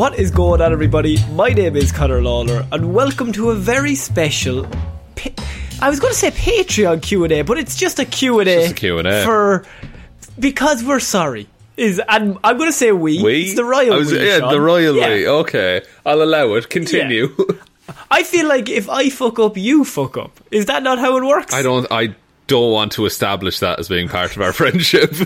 What is going on, everybody? My name is Connor Lawler, and welcome to a very special. Pa- I was going to say Patreon Q and A, but it's just a Q and a Q&A. for because we're sorry. Is and I'm going to say we. We? It's the royal was- we. yeah, Sean. the royal Yeah. we. Okay, I'll allow it. Continue. I feel like if I fuck up, you fuck up. Is that not how it works? I don't. I don't want to establish that as being part of our friendship.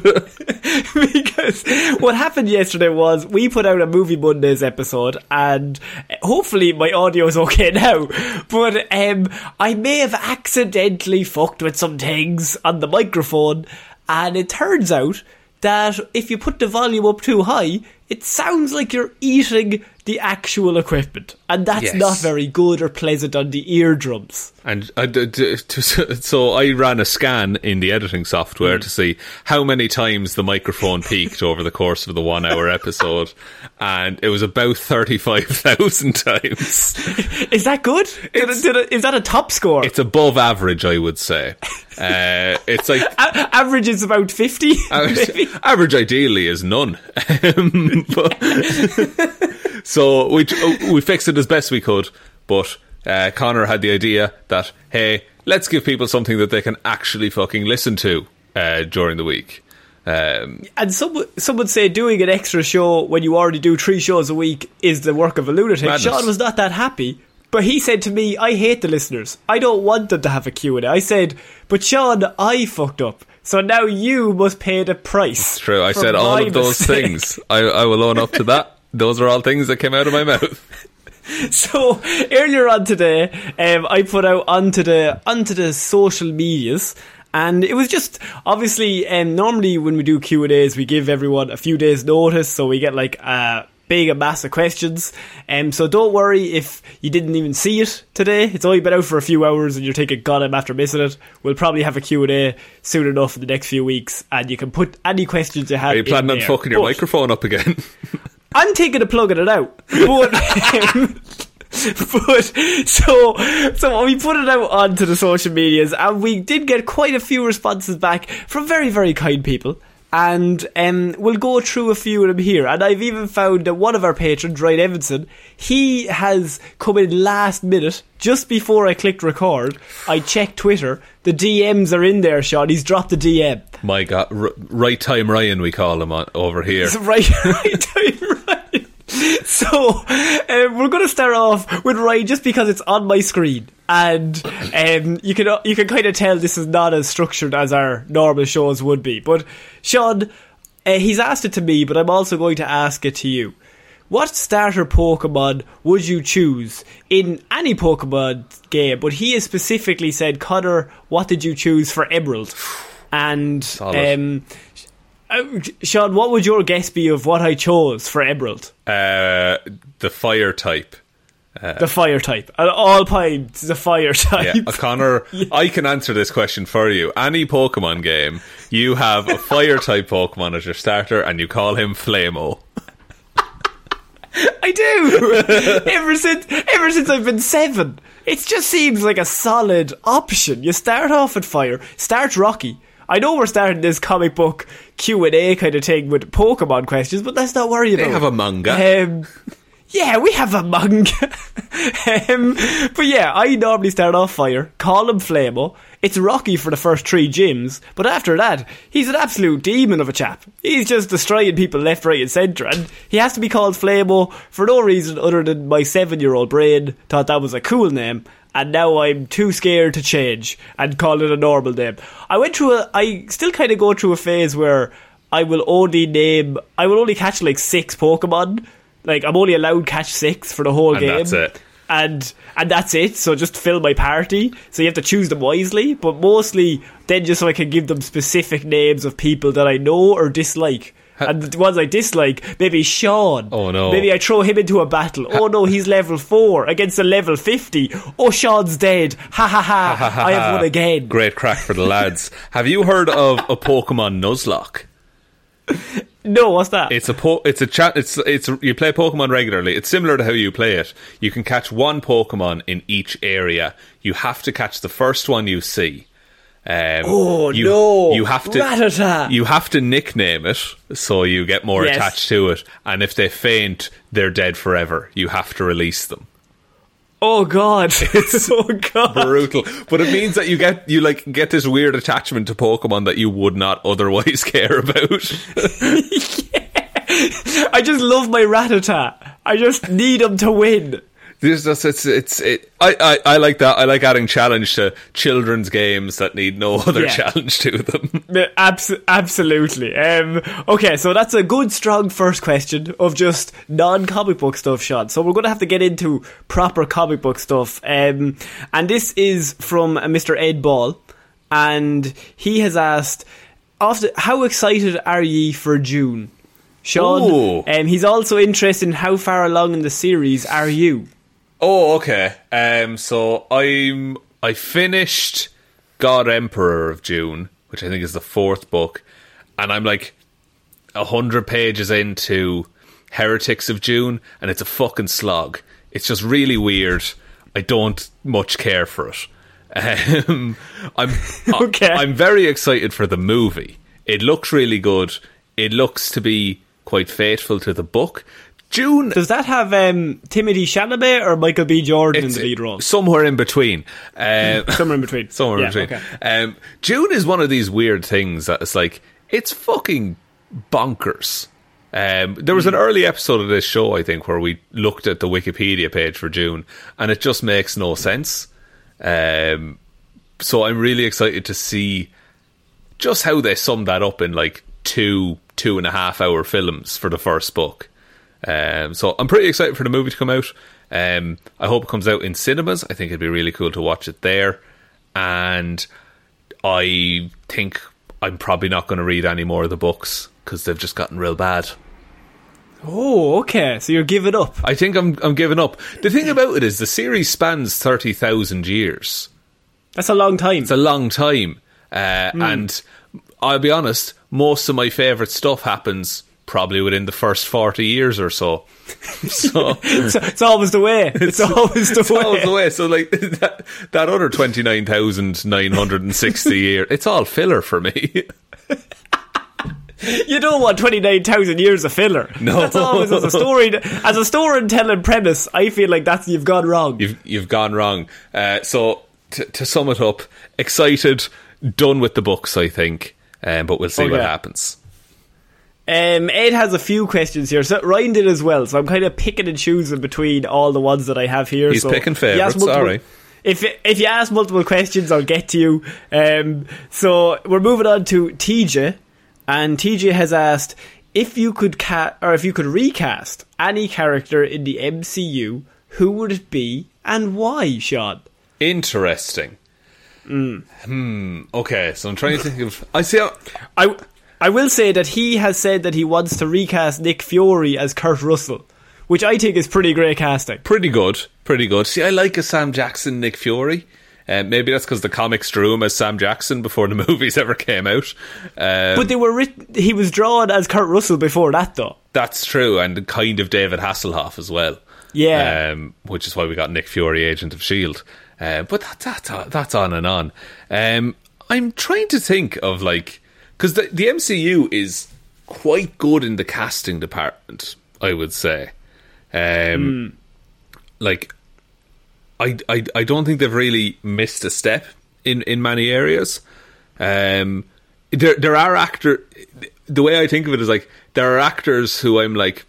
because what happened yesterday was we put out a movie Mondays episode, and hopefully my audio is okay now. But um, I may have accidentally fucked with some things on the microphone, and it turns out that if you put the volume up too high, it sounds like you're eating the actual equipment, and that's Yes. not very good or pleasant on the eardrums. and I d- d- to, so I ran a scan in the editing software mm. to see how many times the microphone peaked over the course of the one-hour episode, and it was about thirty-five thousand times. Is that good? Did it, did it, is that a top score? It's above average, I would say. Uh, it's like A- average is about 50. maybe. average ideally is none. Um, So we we fixed it as best we could, but uh, Connor had the idea that hey, let's give people something that they can actually fucking listen to uh, during the week. Um, And some, some would say doing an extra show when you already do three shows a week is the work of a lunatic. Madness. Sean was not that happy. But he said to me, I hate the listeners. I don't want them to have a Q&A. I said, but Sean, I fucked up. So now you must pay the price. true, I said all of those mistake. things. I, I will own up to that. Those are all things that came out of my mouth. So earlier on today, um, I put out onto the onto the social medias, and it was just obviously. Um, normally, when we do Q and A's, we give everyone a few days' notice, so we get like a big a mass of questions. Um, so don't worry if you didn't even see it today. It's only been out for a few hours, and you're thinking, "God, I'm after missing it." We'll probably have a Q and A soon enough in the next few weeks, and you can put any questions you have. Are you in planning on there. fucking your But- microphone up again? I'm thinking of plugging it out. But, um, but so so we put it out onto the social medias and we did get quite a few responses back from very, very kind people. And um, we'll go through a few of them here. And I've even found that one of our patrons, Ryan Evanson, he has come in last minute, just before I clicked record. I checked Twitter. The DMs are in there, Sean. He's dropped the DM. my God, r- right time Ryan, we call him on, over here. right, right time, right. So um, we're going to start off with Ryan just because it's on my screen, and um, you can you can kind of tell this is not as structured as our normal shows would be. But Sean, uh, he's asked it to me, but I'm also going to ask it to you. What starter Pokemon would you choose in any Pokemon game? But he has specifically said, Connor, what did you choose for Emerald? And um, uh, Sean, what would your guess be of what I chose for Emerald? Uh, the fire type. the fire type. At all points, the fire type. Yeah, uh, Connor, I can answer this question for you. Any Pokemon game, you have a fire type Pokemon as your starter, and you call him Flamo. I do. ever since ever since I've been seven, it just seems like a solid option. You start off at fire, start Rocky. I know we're starting this comic book Q and A kind of thing with Pokemon questions, but let's not worry about. They have a manga. Um, yeah, we have a manga. um, but yeah, I normally start off fire, call him Flamo. It's Rocky for the first three gyms, but after that, he's an absolute demon of a chap. He's just destroying people left, right, and centre, and he has to be called Flamo for no reason other than my seven year old brain thought that was a cool name. And now I'm too scared to change and call it a normal name. I went through a, I still kind of go through a phase where I will only name, I will only catch like six Pokemon. Like I'm only allowed catch six for the whole And game. that's it. And and that's it. So just fill my party. So you have to choose them wisely, but mostly then just so I can give them specific names of people that I know or dislike. And the ones I dislike, maybe Sean. Oh, no. Maybe I throw him into a battle. Oh no, he's level four against a level fifty. Oh, Sean's dead. Ha ha ha! I have won again. Great crack for the lads. have you heard of a Pokemon Nuzlocke? No, what's that? It's a po- it's a chat it's it's you play Pokemon regularly. It's similar to how you play it. You can catch one Pokemon in each area. You have to catch the first one you see. Um, Oh, you, no. You have to Rattata. you have to nickname it so you get more Yes. attached to it. And if they faint, they're dead forever. You have to release them. oh god! It's oh god! Brutal, but it means that you get you like get this weird attachment to Pokemon that you would not otherwise care about. I just love my Rattata. I just need them to win. There's just it's it's it, I, I I like that. I like adding challenge to children's games that need no other Yeah. challenge to them. Abs- absolutely. Um, okay, so that's a good, strong first question of just non-comic book stuff, Sean. So we're going to have to get into proper comic book stuff. Um, and this is from uh, Mr. Ed Ball, and he has asked, "After how excited are ye for Dune?" Sean, Ooh. um, he's also interested in how far along in the series are you? Oh, okay. Um, so I'm I finished God Emperor of Dune, which I think is the fourth book, and I'm like a hundred pages into Heretics of Dune, and it's a fucking slog. It's just really weird. I don't much care for it. Um, I'm Okay. I, am very excited for the movie. It looks really good. It looks to be quite faithful to the book. Dune Does that have um, Timothée Chalamet or Michael B. Jordan in the lead role? somewhere in between. Um, Somewhere in between. somewhere Yeah, in between. okay. Um, Dune is one of these weird things that it's like it's fucking bonkers. Um, there was an early episode of this show, I think, where we looked at the Wikipedia page for Dune, and it just makes no sense. Um, so I'm really excited to see just how they sum that up in like two two and a half hour films for the first book. Um, so I'm pretty excited for the movie to come out. Um, I hope it comes out in cinemas. I think it'd be really cool to watch it there. And I think I'm probably not going to read any more of the books because they've just gotten real bad. Oh, okay. So you're giving up. I think I'm I'm giving up. The thing about it is the series spans thirty thousand years. That's a long time. It's a long time, uh, and I'll be honest. Most of my favorite stuff happens probably within the first forty years or so. So it's, it's always the way. It's, always the it's way. always the way. So like that, that other twenty nine thousand nine hundred and sixty year, it's all filler for me. You don't want twenty nine thousand years of filler. No. that's always as a story. As a storytelling premise, I feel like that's you've gone wrong. You've you've gone wrong. Uh, so t- to sum it up, excited, done with the books. I think, um, but we'll see what Okay. happens. Um, Ed has a few questions here. So Ryan did as well. So I'm kind of picking and choosing between all the ones that I have here. He's so picking if you ask favourites, multiple- alright. If if you ask multiple questions, I'll get to you. Um, so we're moving on to TJ, and TJ has asked if you could ca- or if you could recast any character in the MCU, who would it be and why, Sean? Interesting. Hmm. Okay, so I'm trying to think of. I see. How, I I will say that he has said that he wants to recast Nick Fury as Kurt Russell, which I think is pretty great casting. Pretty good, pretty good. See, I like a Sam Jackson, Nick Fury. Uh, maybe that's because the comics drew him as Sam Jackson before the movies ever came out. Um, But they were written, he was drawn as Kurt Russell before that, though. that's true, and kind of David Hasselhoff as well. Yeah. um, which is why we got Nick Fury, Agent of Shield. Uh, but that, that, that's on and on. Um, I'm trying to think of like because the the MCU is quite good in the casting department. I would say, um, like I, I I don't think they've really missed a step in in many areas. Um, there there are actor. The way I think of it is like there are actors who I'm like,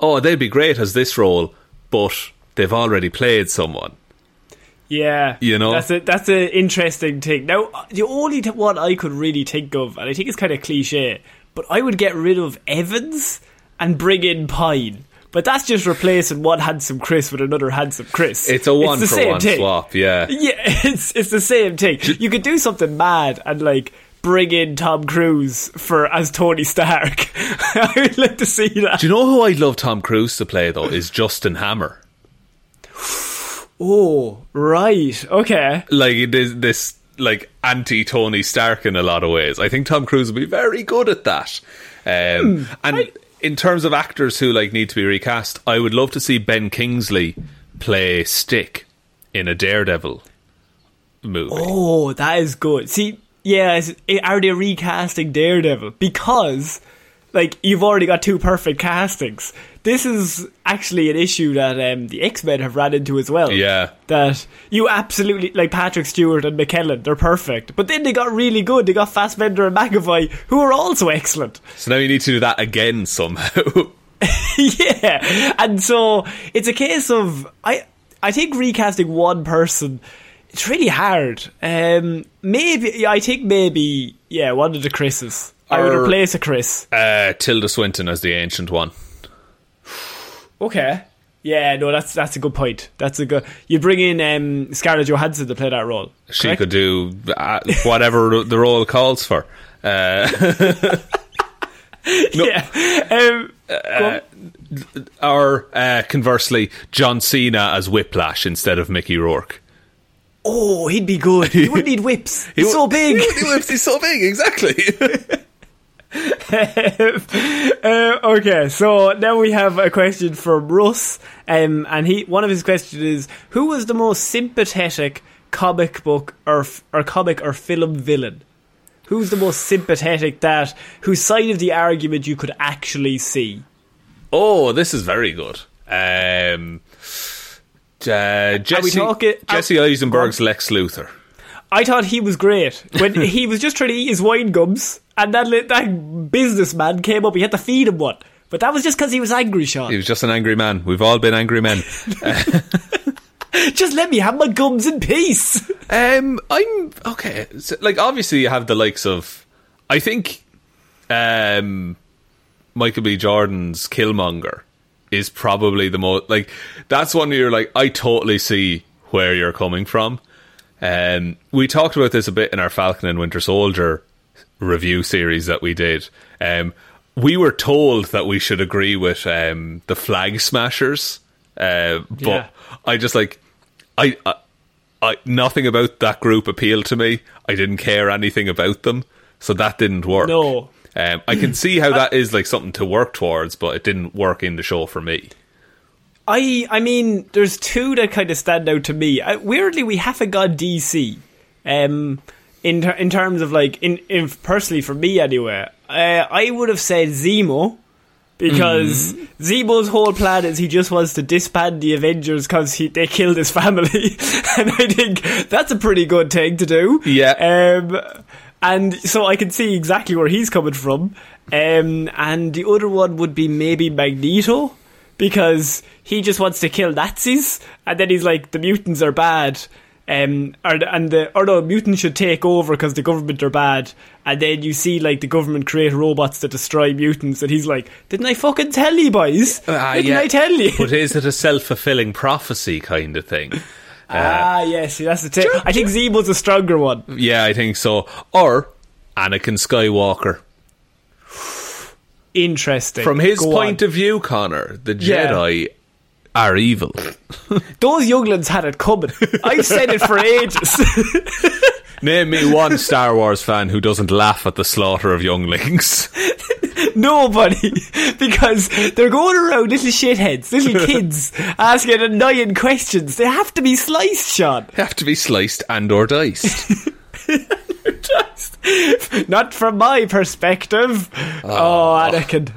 oh, they'd be great as this role, but they've already played someone. Yeah, You know? that's a that's an interesting thing. Now, the only one I could really think of, and I think it's kind of cliche, but I would get rid of Evans and bring in Pine. But that's just replacing one handsome Chris with another handsome Chris. It's a one the for one thing. swap. Yeah, Yeah, it's it's the same thing. You could do something mad and like bring in Tom Cruise for as Tony Stark. I would like to see that. Do you know who I'd love Tom Cruise to play though? Is Justin Hammer. Oh, right. Okay. Like it is this like anti Tony Stark in a lot of ways. I think Tom Cruise would be very good at that. Um, and in terms of actors who like need to be recast, I would love to see Ben Kingsley play Stick in a Daredevil movie. Oh, that is good. See, yeah, are they recasting Daredevil? Because, like, you've already got two perfect castings. This is actually an issue that um, the X Men have ran into as well. Yeah. That you absolutely, like Patrick Stewart and McKellen, they're perfect. But then they got really good. They got Fassbender and McAvoy, who are also excellent. So now you need to do that again somehow. yeah, and so it's a case of I I think recasting one person it's really hard. Um, maybe I think maybe yeah one of the Chris's. I would replace a Chris. uh, Tilda Swinton as the ancient one. Okay. Yeah, no, that's that's a good point. That's a good. You bring in um, Scarlett Johansson to play that role. She correct? could do uh, whatever the role calls for. Uh, Yeah. Um, go or uh, conversely, John Cena as Whiplash instead of Mickey Rourke. oh, he'd be good. He wouldn't need whips. He's so big. He whips. He's so big, exactly. uh, okay, so now we have a question from Russ, um, and he one of his questions is: Who was the most sympathetic comic book or or comic or film villain? Who's the most sympathetic? That whose side of the argument you could actually see? oh, this is very good. Um, uh, Jesse, talking- Jesse Eisenberg's Lex Luthor. I thought he was great when he was just trying to eat his wine gums, and that li- that businessman came up. He had to feed him one, but that was just because he was angry, Sean. He was just an angry man. We've all been angry men. Just let me have my gums in peace. Um, I'm okay. So, like, obviously, you have the likes of. I think, um, Michael B. Jordan's Killmonger is probably the most like. That's one where you're like, I totally see where you're coming from. Um, we talked about this a bit in our Falcon and Winter Soldier review series that we did. Um, we were told that we should agree with um, the Flag Smashers, uh, but Yeah. I just like I, I, I nothing about that group appealed to me. I didn't care anything about them, so that didn't work. No. um, I can see how that is like something to work towards, but it didn't work in the show for me. I I mean, there's two that kind of stand out to me. I, weirdly, we haven't got DC. Um, in ter- in terms of like in, in personally for me anyway, uh, I would have said Zemo because Zemo's whole plan is he just wants to disband the Avengers because they killed his family, and I think that's a pretty good thing to do. Yeah. Um, and so I can see exactly where he's coming from. Um, and the other one would be maybe Magneto because he just wants to kill Nazis, and then he's like, the mutants are bad. Um, or and the or no, mutants should take over because the government are bad. And then you see like the government create robots that destroy mutants, and he's like, "Didn't I fucking tell you, boys? Ah, Didn't yeah. I tell you?" But is it a self fulfilling prophecy kind of thing? ah, yes, that's the thing. I think Zemo's a stronger one. Yeah, I think so. Or Anakin Skywalker. interesting. From his Go point on. of view, Connor, the Yeah. Are evil. those younglings had it coming. I've said it for ages. Name me one Star Wars fan who doesn't laugh at the slaughter of younglings. Nobody, because they're going around little shitheads, little kids, asking annoying questions. They have to be sliced, Sean. They have to be sliced and or diced. Just, Not from my perspective. Ah. Oh, Anakin.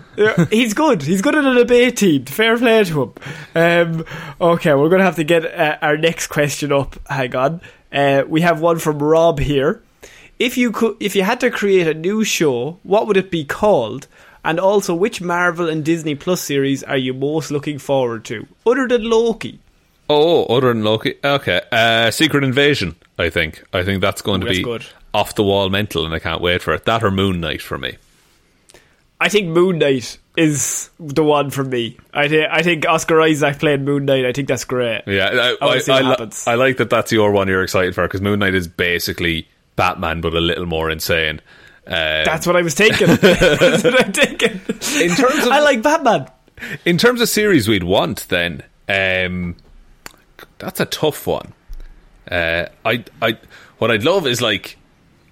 He's good. He's good in a debate team. Fair play to him. Um, okay, we're going to have to get uh, our next question up. Hang on. Uh, we have one from Rob here. If you could, if you had to create a new show, what would it be called? And also, which Marvel and Disney Plus series are you most looking forward to, other than Loki? oh, other than Loki. Okay. Uh, Secret Invasion, I think. I think that's going to That's be good. off the wall mental, and I can't wait for it. That or Moon Knight for me. I think Moon Knight is the one for me. I think I think Oscar Isaac playing Moon Knight. I think that's great. Yeah, I, I wanna see what li- happens. I like that that's your one you're excited for because Moon Knight is basically Batman, but a little more insane. Uh, That's what I was thinking. That's what I'm thinking. In terms of- I like Batman. in terms of series we'd want, then um, that's a tough one. Uh, I, I, what I'd love is like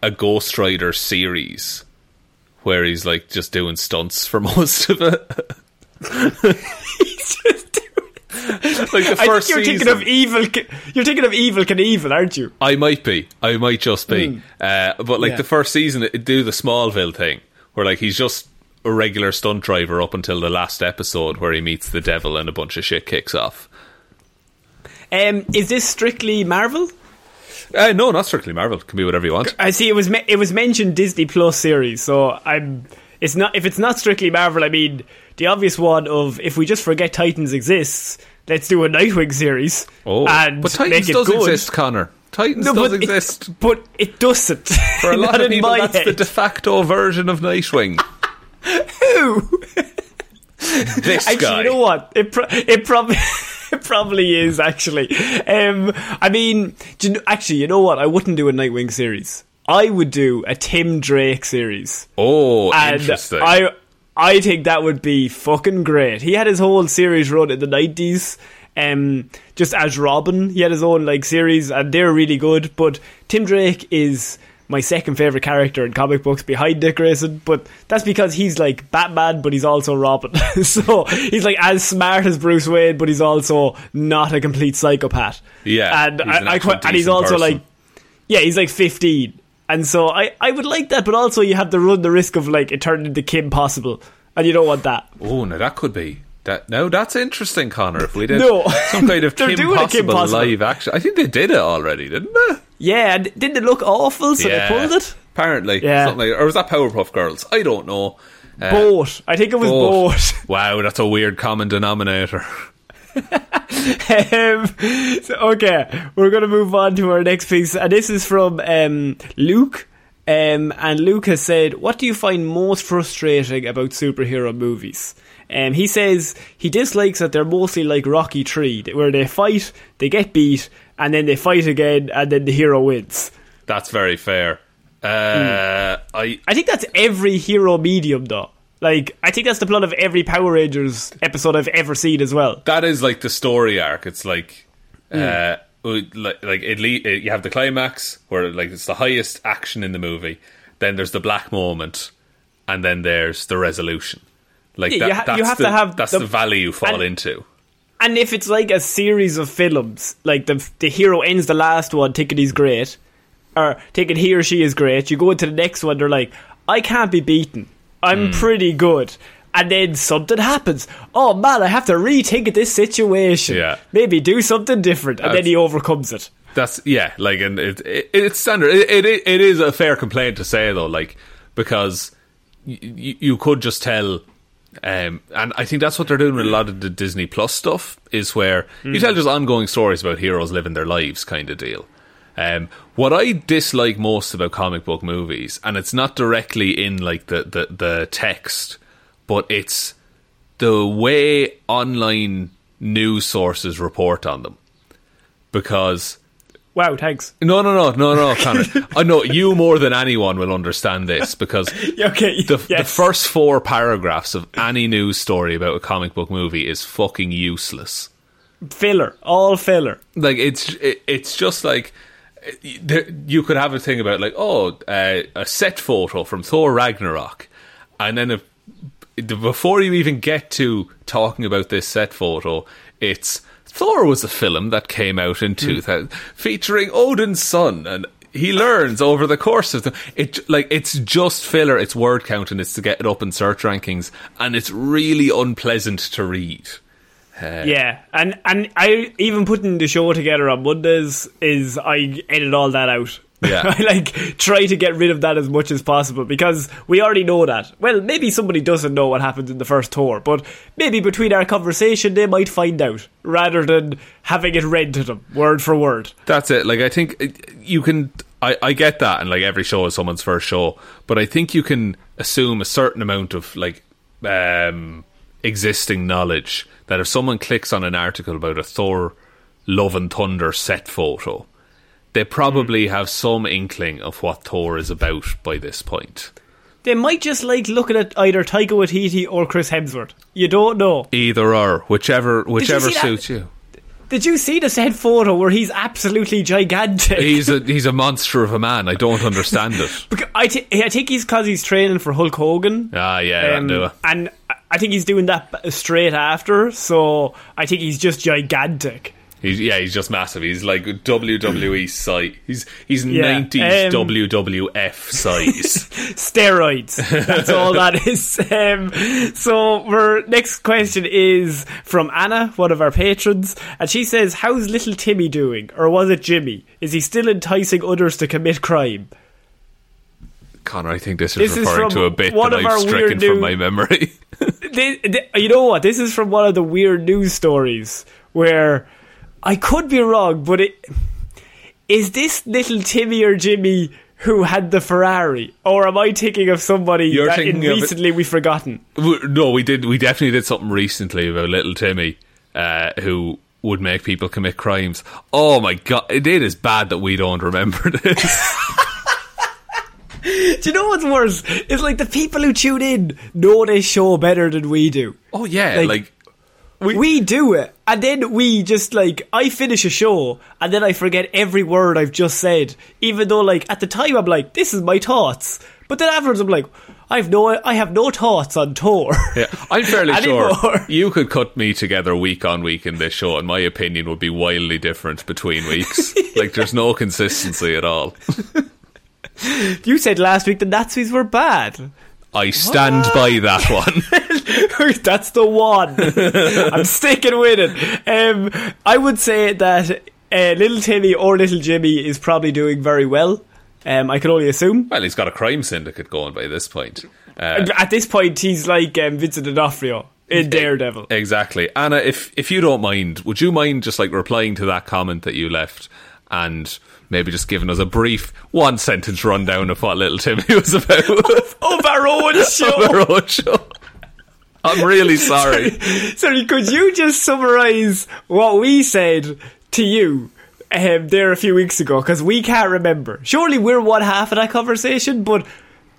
a Ghost Rider series where he's like just doing stunts for most of it. like the I first think you're season. thinking of evil. You're thinking of Evel Knievel, aren't you? I might be. I might just be. Uh, but like Yeah. the first season, it do the Smallville thing, where like he's just a regular stunt driver up until the last episode, where he meets the devil and a bunch of shit kicks off. Um, is this strictly Marvel? Uh, no, not strictly Marvel. Can be whatever you want. I see. It was me- it was mentioned Disney Plus series, so I'm. It's not if it's not strictly Marvel. I mean, the obvious one of if we just forget Titans exists, let's do a Nightwing series. Oh, and but Titans it does good. exist, Connor. Titans No, does exist. It, but it doesn't. For a lot of people, that's the de facto version of Nightwing. Who? this Actually, guy. you know what? It pro- it probably it probably is actually. Um, I mean, you know, actually, you know what? I wouldn't do a Nightwing series. I would do a Tim Drake series, Oh, and interesting. I I think that would be fucking great. He had his whole series run in the nineties. Um, just as Robin, he had his own like series, and they're really good. But Tim Drake is my second favorite character in comic books behind Dick Grayson, but that's because he's like Batman, but he's also Robin. so he's like as smart as Bruce Wayne, but he's also not a complete psychopath. Yeah, and he's an I, I and he's also person. like, yeah, he's like fifteen, and so I I would like that, but also you have to run the risk of like it turning into Kim Possible, and you don't want that. Oh, no, that could be. That no, that's interesting, Connor. If we did No. some kind of Kim Possible, Kim Possible. live action, I think they did it already, didn't they? Yeah, didn't it look awful? So they pulled it. Apparently, Yeah. something like, or was that Powerpuff Girls? I don't know. Uh, Boat. I think it was boat. boat. Wow, that's a weird common denominator. um, so, okay, we're going to move on to our next piece, and this is from um, Luke. Um, and Luke has said, "What do you find most frustrating about superhero movies?" Um, he says he dislikes that they're mostly like Rocky Three, where they fight, they get beat, and then they fight again, and then the hero wins. That's very fair. Uh, Hmm. I I think that's every hero medium, though. Like, I think that's the plot of every Power Rangers episode I've ever seen as well. that is like the story arc. It's like, Hmm. uh, like, like it, le- it, you have the climax where like it's the highest action in the movie. Then there's the black moment, and then there's the resolution. Like Yeah, that, you ha- that's you have the, to have that's the- the, valley you fall and- into. And if it's like a series of films, like the the hero ends the last one thinking he's great, or thinking he or she is great, you go into the next one, they're like, I can't be beaten. I'm Hmm. pretty good. And then something happens. Oh man, I have to rethink this situation. Yeah. Maybe do something different. And then he overcomes it. That's yeah, like and it, it it's standard. It, it it is a fair complaint to say though, like because y- you could just tell. Um, and I think that's what they're doing with a lot of the Disney Plus stuff is where you tell just ongoing stories about heroes living their lives kind of deal. Um, what I dislike most about comic book movies, and it's not directly in like the, the, the text, but it's the way online news sources report on them. Because Wow, thanks. No, no, no, no, no, Connor. I know you more than anyone will understand this because Okay, the, the first four paragraphs of any news story about a comic book movie is fucking useless. Filler, all filler. Like it's it, it's just like you could have a thing about like oh uh, a set photo from Thor Ragnarok, and then if, before you even get to talking about this set photo, it's Thor was a film that came out in hmm. 2000 featuring Odin's son and he learns over the course of the it like it's just filler it's word count and it's to get it up in search rankings and it's really unpleasant to read uh, Yeah, and and I even putting the show together on Mondays is I edit all that out. Yeah. I like try to get rid of that as much as possible because we already know that. Well, maybe somebody doesn't know what happened in the first Thor, but maybe between our conversation they might find out rather than having it read to them word for word. That's it. Like I think uh, you can. I, I get that, and like every show is someone's first show, but I think you can assume a certain amount of like um, existing knowledge that if someone clicks on an article about a Thor Love and Thunder set photo, they probably have some inkling of what Thor is about by this point. They might just like looking at either Taika Waititi or Chris Hemsworth. You don't know. Either or, whichever whichever that? suits you. Did you see the said photo where he's absolutely gigantic? He's a he's a monster of a man. I don't understand it. I, I think he's because he's training for Hulk Hogan. Ah, yeah, Um, I do it. and I think he's doing that straight after, so I think he's just gigantic. He's, yeah, he's just massive. He's like WWE size. He's he's Yeah, nineties um, WWF size. Steroids. That's all that is. Um, so, our next question is from Anna, one of our patrons, and she says, "How's little Timmy doing, or was it Jimmy? Is he still enticing others to commit crime?" Connor, I think this is This referring from to a bit that of I've stricken weird from my memory. You know what? This is from one of the weird news stories where I could be wrong, but it is this little Timmy or Jimmy who had the Ferrari, or am I thinking of somebody You're that in thinking of it- recently we've forgotten? No, we did. We definitely did something recently about little Timmy, uh, who would make people commit crimes. Oh my god, it is bad that we don't remember this. Do you know what's worse? It's like the people who tune in know this show better than we do. oh yeah, Like- like We, do it, and then we just like I finish a show, and then I forget every word I've just said. Even though, like at the time, I'm like, "This is my thoughts," but then afterwards, I'm like, "I've no, I have no thoughts on Thor." Yeah, I'm fairly sure you could cut me together week on week in this show, and my opinion would be wildly different between weeks. like, there's no consistency at all. you said last week the Nazis were bad. I stand by that one. That's the one. I'm sticking with it. Um, I would say that uh, little Timmy or little Jimmy is probably doing very well. Um, I can only assume. well, he's got a crime syndicate going by this point. Uh, At this point, he's like um, Vincent D'Onofrio in Daredevil. exactly, Anna. If if you don't mind, would you mind just like replying to that comment that you left and maybe just giving us a brief one sentence rundown of what Little Timmy was about of our own of show. our own show? I'm really sorry. Sorry, could you just summarise what we said to you um, there a few weeks ago? Because we can't remember. Surely we're one half of that conversation, but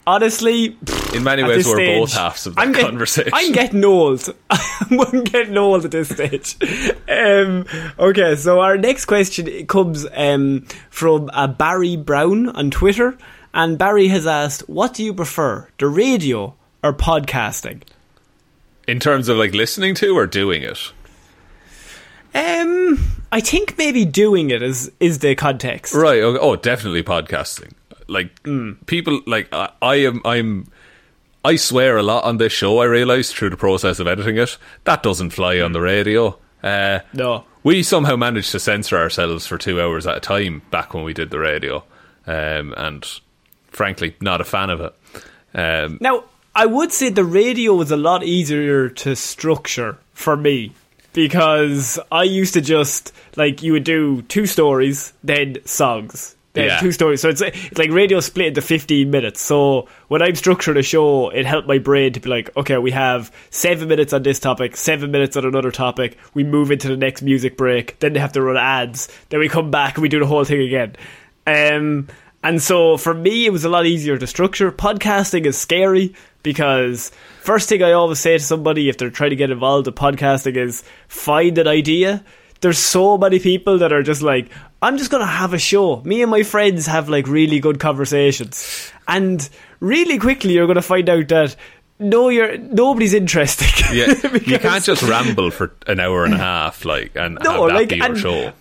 honestly, In many ways, we're stage, both halves of the I'm get- conversation. I'm getting old. I'm getting old at this stage. Um, okay, so our next question comes um, from uh, Barry Brown on Twitter, and Barry has asked, "What do you prefer, the radio or podcasting?" In terms of like listening to or doing it. Um, I think maybe doing it is is the context. Right. Okay. Oh, definitely podcasting. Like Hmm. people, like I, I am. I'm. I swear a lot on this show. I realised through the process of editing it that doesn't fly on the radio. Uh, No. we somehow managed to censor ourselves for two hours at a time back when we did the radio, um, and frankly, not a fan of it. Um, Now, I would say the radio was a lot easier to structure for me because I used to just like you would do two stories, then songs, They Yeah. have two stories. So it's, it's like radio split into 15 minutes. So when I'm structuring a show, it helped my brain to be like, okay, we have seven minutes on this topic, seven minutes on another topic. We move into the next music break. Then they have to run ads. Then we come back and we do the whole thing again. Um, and so for me, it was a lot easier to structure. Podcasting is scary because first thing I always say to somebody if they're trying to get involved in podcasting is find an idea. There's so many people that are just like, I'm just gonna have a show. Me and my friends have like really good conversations, and really quickly you're gonna find out that no, you're nobody's interesting. Yeah, you can't just ramble for an hour and a half, like, and No, like, be your and- show.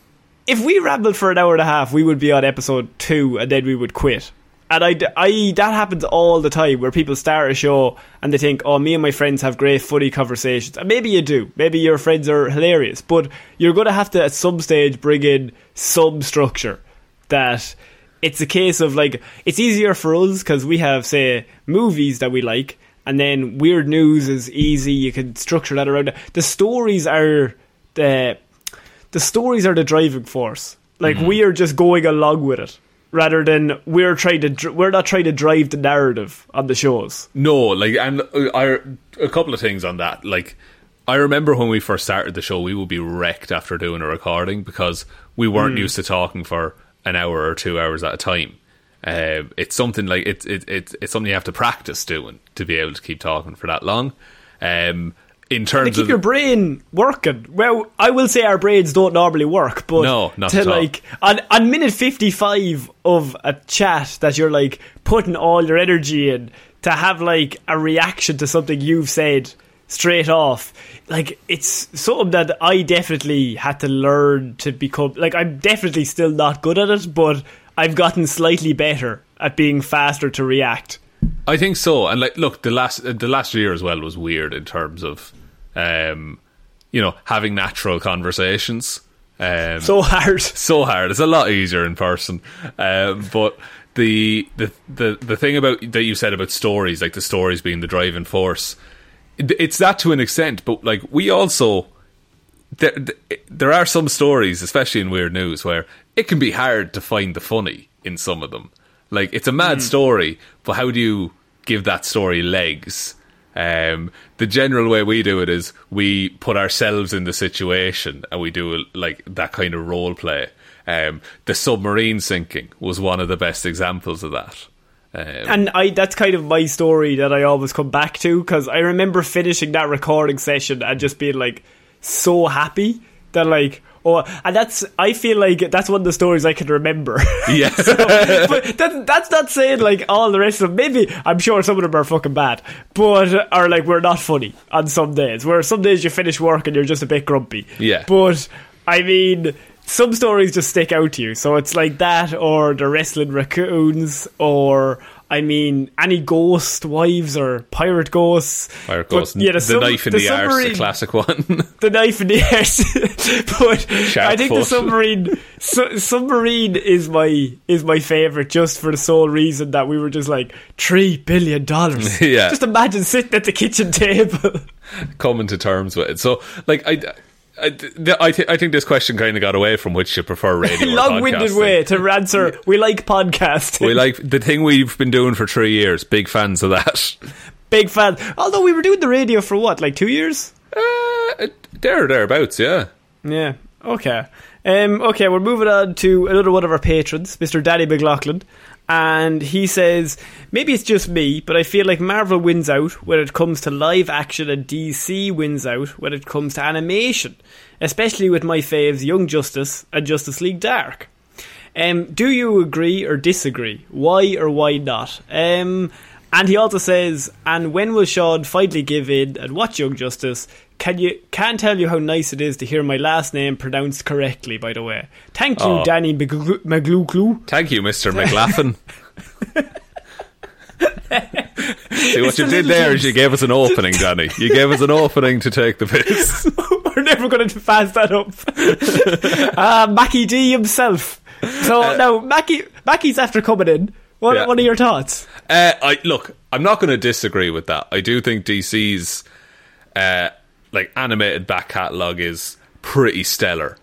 if we rambled for an hour and a half, we would be on episode two, and then we would quit. And I, I, that happens all the time where people start a show and they think, oh, me and my friends have great, funny conversations. And maybe you do. Maybe your friends are hilarious. But you're going to have to, at some stage, bring in some structure that it's a case of like, it's easier for us because we have, say, movies that we like. And then weird news is easy. You can structure that around it. The stories are the the stories are the driving force. Like mm-hmm. we are just going along with it, rather than we're trying to. We're not trying to drive the narrative on the shows. No, like, and uh, I, a couple of things on that. Like, I remember when we first started the show, we would be wrecked after doing a recording because we weren't used to talking for an hour or two hours at a time. Uh, it's something like it's it, it, it's something you have to practice doing to be able to keep talking for that long. Um, in To terms keep of your brain working. Well, I will say our brains don't normally work, but No, not to like on on minute fifty five of a chat that you're like putting all your energy in to have like a reaction to something you've said straight off. Like it's something that I definitely had to learn to become. Like I'm definitely still not good at it, but I've gotten slightly better at being faster to react. I think so, and like, look, the last the last year as well was weird in terms of, um, you know, having natural conversations. Um, So hard. so hard. It's a lot easier in person. Um, but the, the the the thing about that you said about stories, like the stories being the driving force, it's that to an extent. But like we also. There, there are some stories, especially in weird news, where it can be hard to find the funny in some of them. Like it's a mad story, but how do you give that story legs? Um, the general way we do it is we put ourselves in the situation and we do like that kind of role play. Um, the submarine sinking was one of the best examples of that. Um, And I that's kind of my story that I always come back to because I remember finishing that recording session and just being like so happy that like oh and that's I feel like that's one of the stories I can remember. yeah, but that, that's not saying like all the rest of them. Maybe I'm sure some of them are fucking bad, but are like we're not funny on some days. Where some days you finish work and you're just a bit grumpy. Yeah. But I mean, some stories just stick out to you. So it's like that, or the wrestling raccoons, or I mean, any ghost wives or pirate ghosts. Fire But, yeah, the, sub- knife in the, arse, the classic one. the knife in the arse. but I think the submarine su- submarine is my is my favorite just for the sole reason that we were just like three billion dollars. Yeah. Just imagine sitting at the kitchen table. coming to terms with it. So, like, I, I, th- I, th- I think this question kind of got away from which you prefer radio or Long-winded way to answer. We like podcasting. We like the thing we've been doing for three years. Big fans of that. big fan. Although we were doing the radio for what, like two years? Uh, there, thereabouts, yeah. Yeah. Okay. Um, okay, we're moving on to another one of our patrons, Mr. Danny McLaughlin. And he says, maybe it's just me, but I feel like Marvel wins out when it comes to live action and DC wins out when it comes to animation, especially with my faves Young Justice and Justice League Dark. Um, do you agree or disagree? Why or why not? Um, and he also says, and when will Sean finally give in and watch Young Justice? Can you can't tell you how nice it is to hear my last name pronounced correctly. By the way, thank you, Oh. Danny McGlue. Thank you, Mr. McLaughlin. See what you did there is you gave us an opening, Danny. You gave us an opening to take the piss. We're never going to pass that up. uh, Mackie D himself. So now Mackie, Mackie's after coming in. What, Yeah. what are your thoughts? Uh, I look. I'm not going to disagree with that. I do think DC's uh, like animated back catalog is pretty stellar.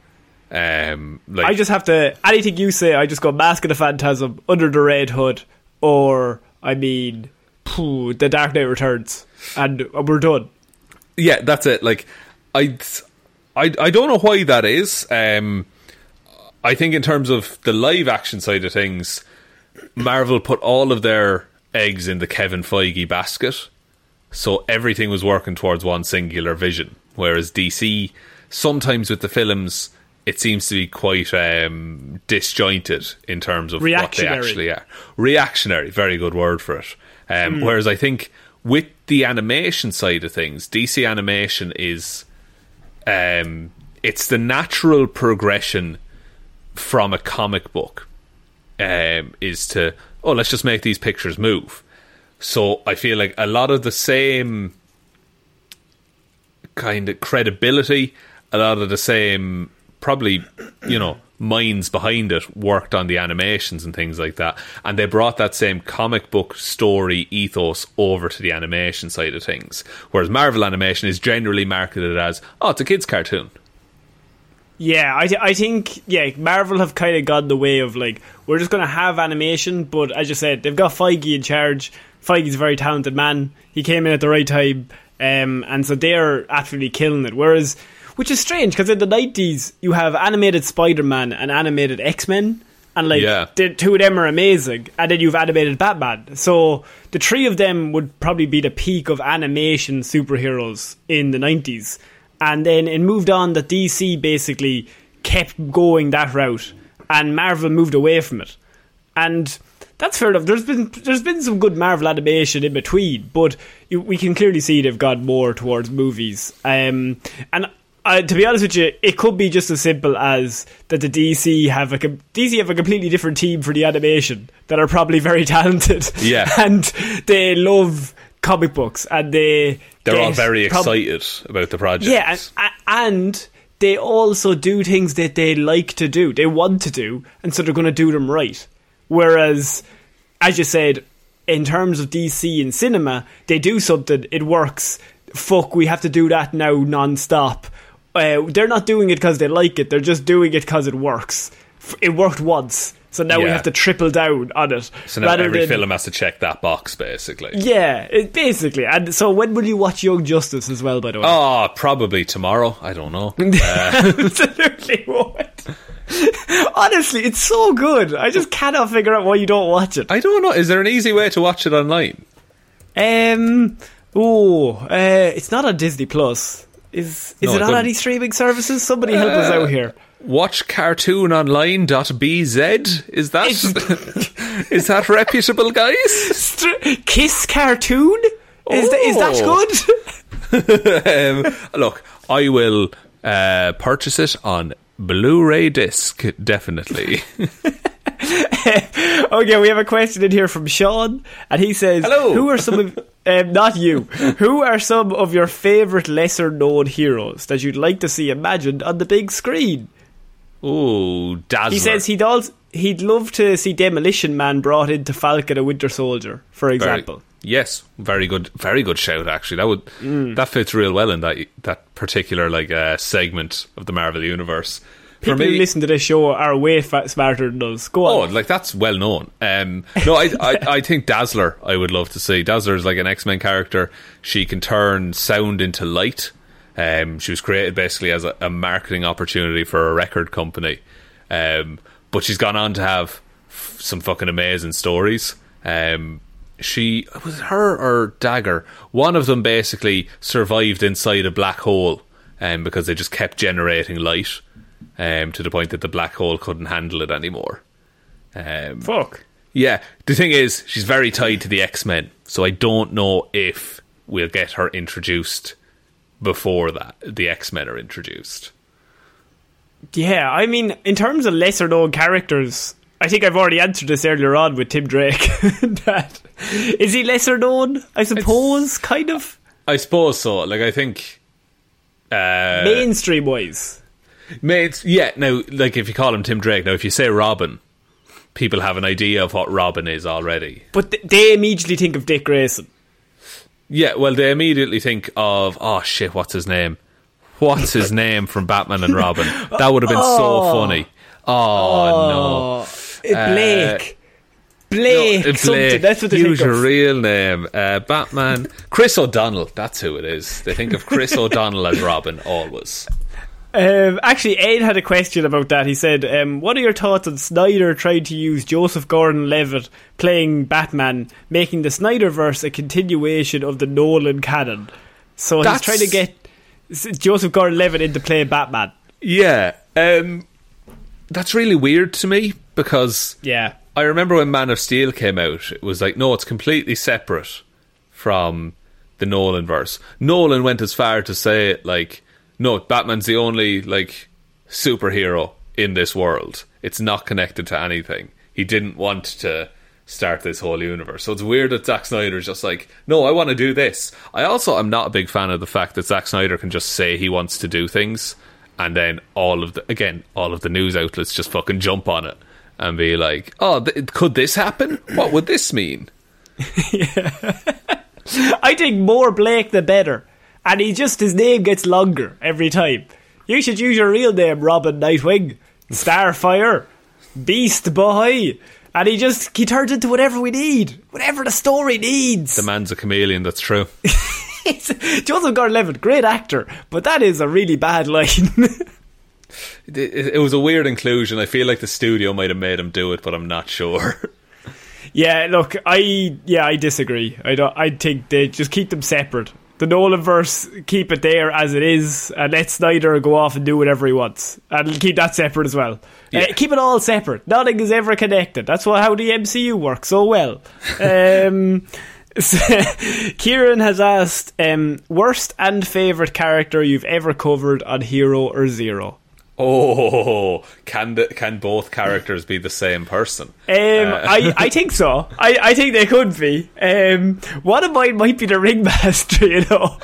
Um, like I just have to anything you say. I just go Mask of the Phantasm, Under the Red Hood, or I mean, phew, The Dark Knight Returns, and we're done. yeah, that's it. Like, I, I, I don't know why that is. Um, I think in terms of the live action side of things, Marvel put all of their eggs in the Kevin Feige basket, so everything was working towards one singular vision. Whereas DC, sometimes with the films, it seems to be quite um, disjointed in terms of what they actually are. Reactionary, very good word for it. Um, Whereas I think with the animation side of things, DC animation is um, it's the natural progression from a comic book um, is to oh let's just make these pictures move. So I feel like a lot of the same kind of credibility, a lot of the same probably you know minds behind it worked on the animations and things like that, and they brought that same comic book story ethos over to the animation side of things. Whereas Marvel animation is generally marketed as oh it's a kids cartoon. Yeah, I, th- I think yeah, Marvel have kind of gone the way of like we're just going to have animation, but as you said, they've got Feige in charge. Feige's a very talented man. He came in at the right time, um, and so they're absolutely killing it. Whereas, which is strange because in the nineties you have animated Spider Man and animated X Men, and like Yeah. the two of them are amazing, and then you've animated Batman. So the three of them would probably be the peak of animation superheroes in the nineties, and then it moved on that DC basically kept going that route, and Marvel moved away from it, and that's fair enough. There's been there's been some good Marvel animation in between, but you, we can clearly see they've gone more towards movies. Um, and uh, to be honest with you, it could be just as simple as that the DC have a DC have a completely different team for the animation that are probably very talented. Yeah. and they love comic books and they They're all very prob- excited about the project. yeah, and, and they also do things that they like to do, they want to do, and so they're going to do them right. Whereas, as you said, in terms of DC in cinema, they do something, it works. Fuck, we have to do that now non-stop. Uh, they're not doing it because they like it, they're just doing it because it works. It worked once, so now we have to triple down on it. so now every than- film has to check that box, basically. Yeah, it, basically. And so when will you watch Young Justice as well, by the way? Oh, probably tomorrow. I don't know. Absolutely would. Honestly, it's so good. I just cannot figure out why you don't watch it. I don't know. Is there an easy way to watch it online? Um, oh, uh, it's not on Disney Plus. Is is No, it on couldn't. any streaming services? Somebody help us out here. Watchcartoononline.bz is that is that reputable, guys? Kiss cartoon. Is, that, is Oh. that good? um, look, I will uh, purchase it on Blu-ray disc, definitely. okay, we have a question in here from Sean, and he says, Hello. "Who are some of um, not you? Who are some of your favorite lesser-known heroes that you'd like to see imagined on the big screen?" Ooh, Dazzler. He says he'd also he'd love to see Demolition Man brought into Falcon and Winter Soldier, for Very- example. yes, very good, very good shout. Actually, that would Mm. that fits real well in that that particular like uh, segment of the Marvel universe. For People who me, listen to this show are way fa- smarter than us. Go Oh, on. like that's well known. Um, no, I, I, I think Dazzler. I would love to see Dazzler is like an X Men character. She can turn sound into light. Um, she was created basically as a, a marketing opportunity for a record company, um, but she's gone on to have f- some fucking amazing stories. Um, she was her or Dagger. One of them basically survived inside a black hole, um, because they just kept generating light, um, to the point that the black hole couldn't handle it anymore. Um, Fuck. yeah, the thing is, she's very tied to the X Men, so I don't know if we'll get her introduced before that the X Men are introduced. Yeah, I mean, in terms of lesser known characters, I think I've already answered this earlier on with Tim Drake. that is he lesser known? I suppose, kind of I suppose so. Like I think, uh, mainstream wise. Mates. Yeah, now like if you call him Tim Drake, now if you say Robin, people have an idea of what Robin is already. But th- they immediately think of Dick Grayson. Yeah, well, they immediately think of oh shit, what's his name? What's his name from Batman and Robin? That would have been so funny. Oh, Uh, Blake. Blake. no. Uh, something. Blake, That's what they use think your of. real name. Uh, Batman. Chris O'Donnell. That's who it is. They think of Chris O'Donnell as Robin always. Um, actually, Ed had a question about that. He said, um, "What are your thoughts on Snyder trying to use Joseph Gordon-Levitt playing Batman, making the Snyderverse a continuation of the Nolan canon?" So That's- he's trying to get Joseph Gordon-Levitt into playing Batman. Yeah. Um, that's really weird to me because Yeah, I remember when Man of Steel came out, it was like, no, it's completely separate from the Nolan verse. Nolan went as far to say, like, no, Batman's the only like superhero in this world. It's not connected to anything. He didn't want to start this whole universe. So it's weird that Zack Snyder's just like, no, I want to do this. I also am not a big fan of the fact that Zack Snyder can just say he wants to do things and then all of the again, all of the news outlets just fucking jump on it and be like, "Oh, th- could this happen? What would this mean?" yeah. I think more Blake the better, and he just his name gets longer every time. You should use your real name, Robin Nightwing, Starfire, Beast Boy. And he just he turns into whatever we need, whatever the story needs. The man's a chameleon. That's true. Joseph Gordon-Levitt, great actor, but that is a really bad line. It, it, it was a weird inclusion. I feel like the studio might have made him do it, but I'm not sure. yeah, look, I yeah, I disagree. I don't. I think they just keep them separate. The Nolan verse, keep it there as it is, and let Snyder go off and do whatever he wants, and keep that separate as well. Yeah. Uh, keep it all separate. Nothing is ever connected. That's what, how the MCU works so well. um, Kieran has asked, um, worst and favourite character you've ever covered on Hero or Zero? Oh, can the, can both characters be the same person? Um, I, I think so. I, I think they could be. Um, one of mine might be the ringmaster, you know.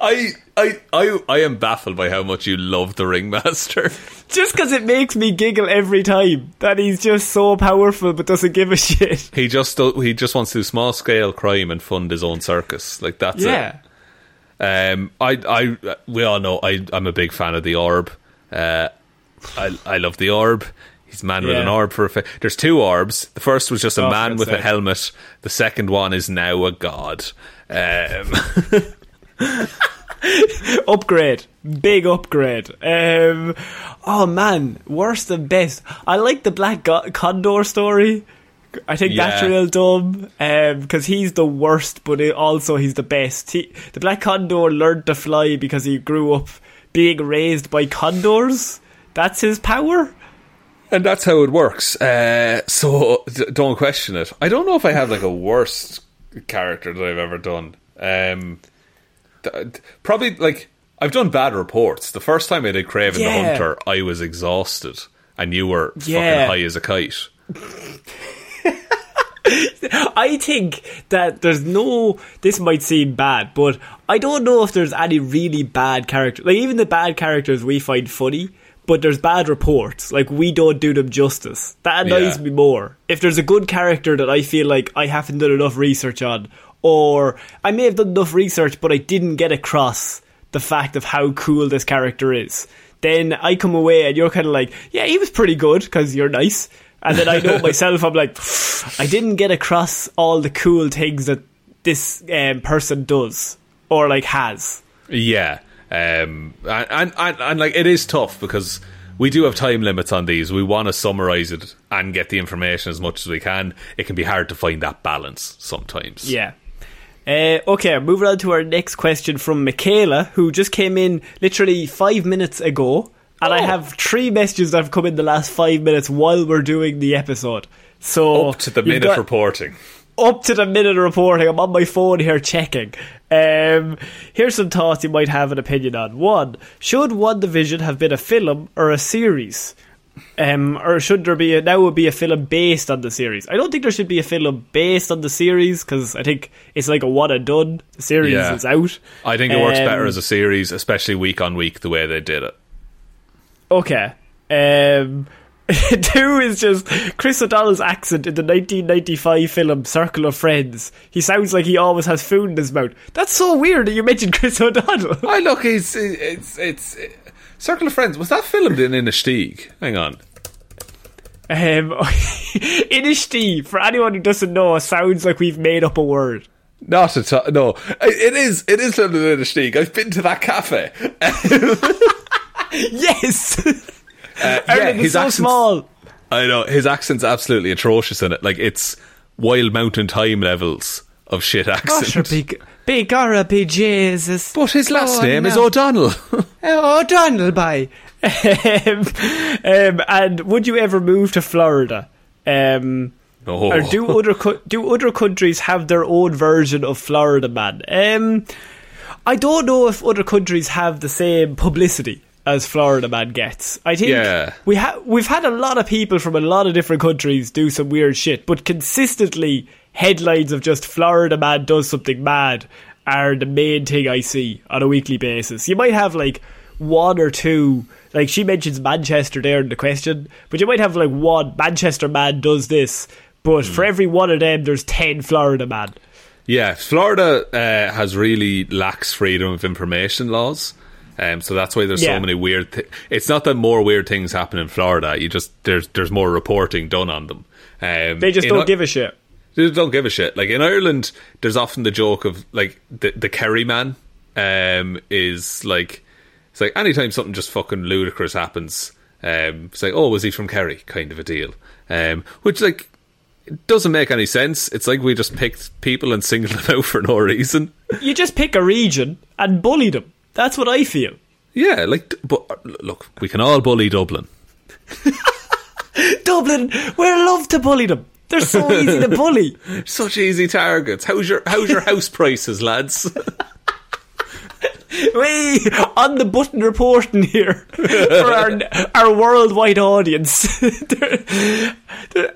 I, I, I, I am baffled by how much you love the Ringmaster. Just because it makes me giggle every time that he's just so powerful but doesn't give a shit. He just he just wants to do small scale crime and fund his own circus. Like that's Yeah. it. Um, I, I, we all know I, I'm a big fan of the orb. Uh, I, I love the orb. He's a man with an orb for a. Fa- There's two orbs. The first was just a Oh, man with a helmet. The second one is now a god. Um, Upgrade. Big upgrade. Um, oh man, worst and best. I like the Black Go- Condor story. I think that's real dumb because he's the worst, but it also he's the best. He, the Black Condor learned to fly because he grew up being raised by condors. That's his power. and that's how it works. Uh, so d- don't question it. I don't know if I have like a worst character that I've ever done. Um, d- probably like I've done bad reports. The first time I did Kraven the Hunter, I was exhausted, and you were Yeah. fucking high as a kite. I think that there's no. This might seem bad, but I don't know if there's any really bad characters. Like even the bad characters we find funny, but there's bad reports. Like we don't do them justice. That annoys Yeah. me more. If there's a good character that I feel like I haven't done enough research on, or I may have done enough research, but I didn't get across the fact of how cool this character is. Then I come away and you're kind of like, yeah, he was pretty good because you're nice. And then I know myself, I'm like, I didn't get across all the cool things that this um, person does or like has. Yeah, um, and, and and and like it is tough because we do have time limits on these. We want to summarize it and get the information as much as we can. It can be hard to find that balance sometimes. Yeah. Uh, okay, moving on to our next question from Michaela, who just came in literally five minutes ago. And I Oh. have three messages that have come in the last five minutes while we're doing the episode. So Up to the minute reporting. up to the minute reporting. I'm on my phone here checking. Um, here's some thoughts you might have an opinion on. One, should WandaVision have been a film or a series? Um, or should there be a, now would be a film based on the series? I don't think there should be a film based on the series because I think it's like a one and done. The series Yeah. is out. I think it works Um, better as a series, especially week on week, the way they did it. Okay. Um, Two is just Chris O'Donnell's accent in the 1995 film Circle of Friends. He sounds like he always has food in his mouth. That's so weird that you mentioned Chris O'Donnell. I look, he's it's it's Circle of Friends. Was that filmed in Inistioge? Hang on. Um, Inishti, for anyone who doesn't know, sounds like we've made up a word. Not at all. No, it is. It is filmed in Inistioge. I've been to that cafe. Yes! Uh, Ireland is so small. I know his accent's absolutely atrocious in it. Like it's Wild Mountain Thyme levels of shit accent. big, big big Jesus. But his last Oh, name is no. O'Donnell. Oh, Donald, bye. um, um, and would you ever move to Florida? Um, no. Or do other co- do other countries have their own version of Florida Man? Um, I don't know if other countries have the same publicity as Florida Man gets. I think Yeah. we ha- we've had a lot of people from a lot of different countries do some weird shit, but consistently headlines of just Florida Man does something mad are the main thing I see on a weekly basis. You might have like one or two like she mentions Manchester there in the question, but you might have like one Manchester man does this, but for every one of them there's ten Florida man. Yeah, Florida uh, has really lax freedom of information laws. Um, so that's why there's Yeah. so many weird. Th- it's not that more weird things happen in Florida. You just there's there's more reporting done on them. Um, They just don't I- give a shit. They just don't give a shit. Like in Ireland, there's often the joke of like the the Kerry man um, is like it's like anytime something just fucking ludicrous happens, um, it's like oh was he from Kerry kind of a deal, um, which like it doesn't make any sense. It's like we just picked people and singled them out for no reason. You just pick a region and bully them. That's what I feel. Yeah, like but uh, look, we can all bully Dublin. Dublin, we're love to bully them. They're so easy to bully. Such easy targets. How's your how's your house prices, lads? We on the button reporting here for our our worldwide audience. um,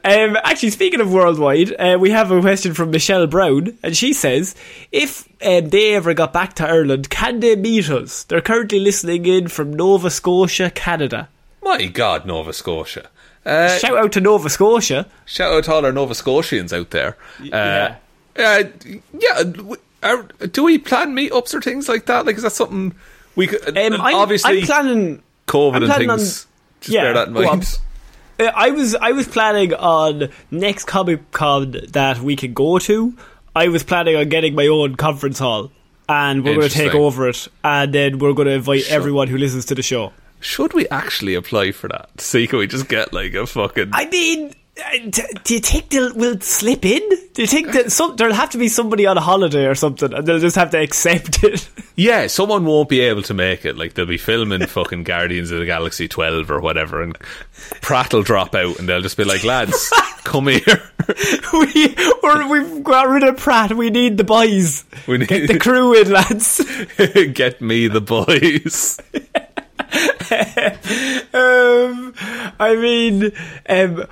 actually, speaking of worldwide, uh, we have a question from Michelle Brown, and she says, "If um, they ever got back to Ireland, can they meet us? They're currently listening in from Nova Scotia, Canada. My God, Nova Scotia. Uh, Shout out to Nova Scotia. Shout out to all our Nova Scotians out there. Uh, yeah. uh, yeah. Are, do we plan meetups or things like that? Like, is that something we could? Um, I'm, obviously, I'm planning. COVID I'm and things. on- just yeah, bear that in mind. Uh, I was I was planning on next Comic Con that we can go to. I was planning on getting my own conference hall, and we're going to take over it, and then we're going to invite everyone who listens to the show. Should we actually apply for that? See, can we just get like a fucking? I mean, do you think they'll will slip in? Do you think that some, there'll have to be somebody on a holiday or something, and they'll just have to accept it? yeah, someone won't be able to make it. Like they'll be filming fucking Guardians of the Galaxy twelve or whatever, and Pratt will drop out, and they'll just be like, "Lads, come here." we we're, we've got rid of Pratt. We need the boys. We need- Get the crew in, lads. Get me the boys. um, I mean, um,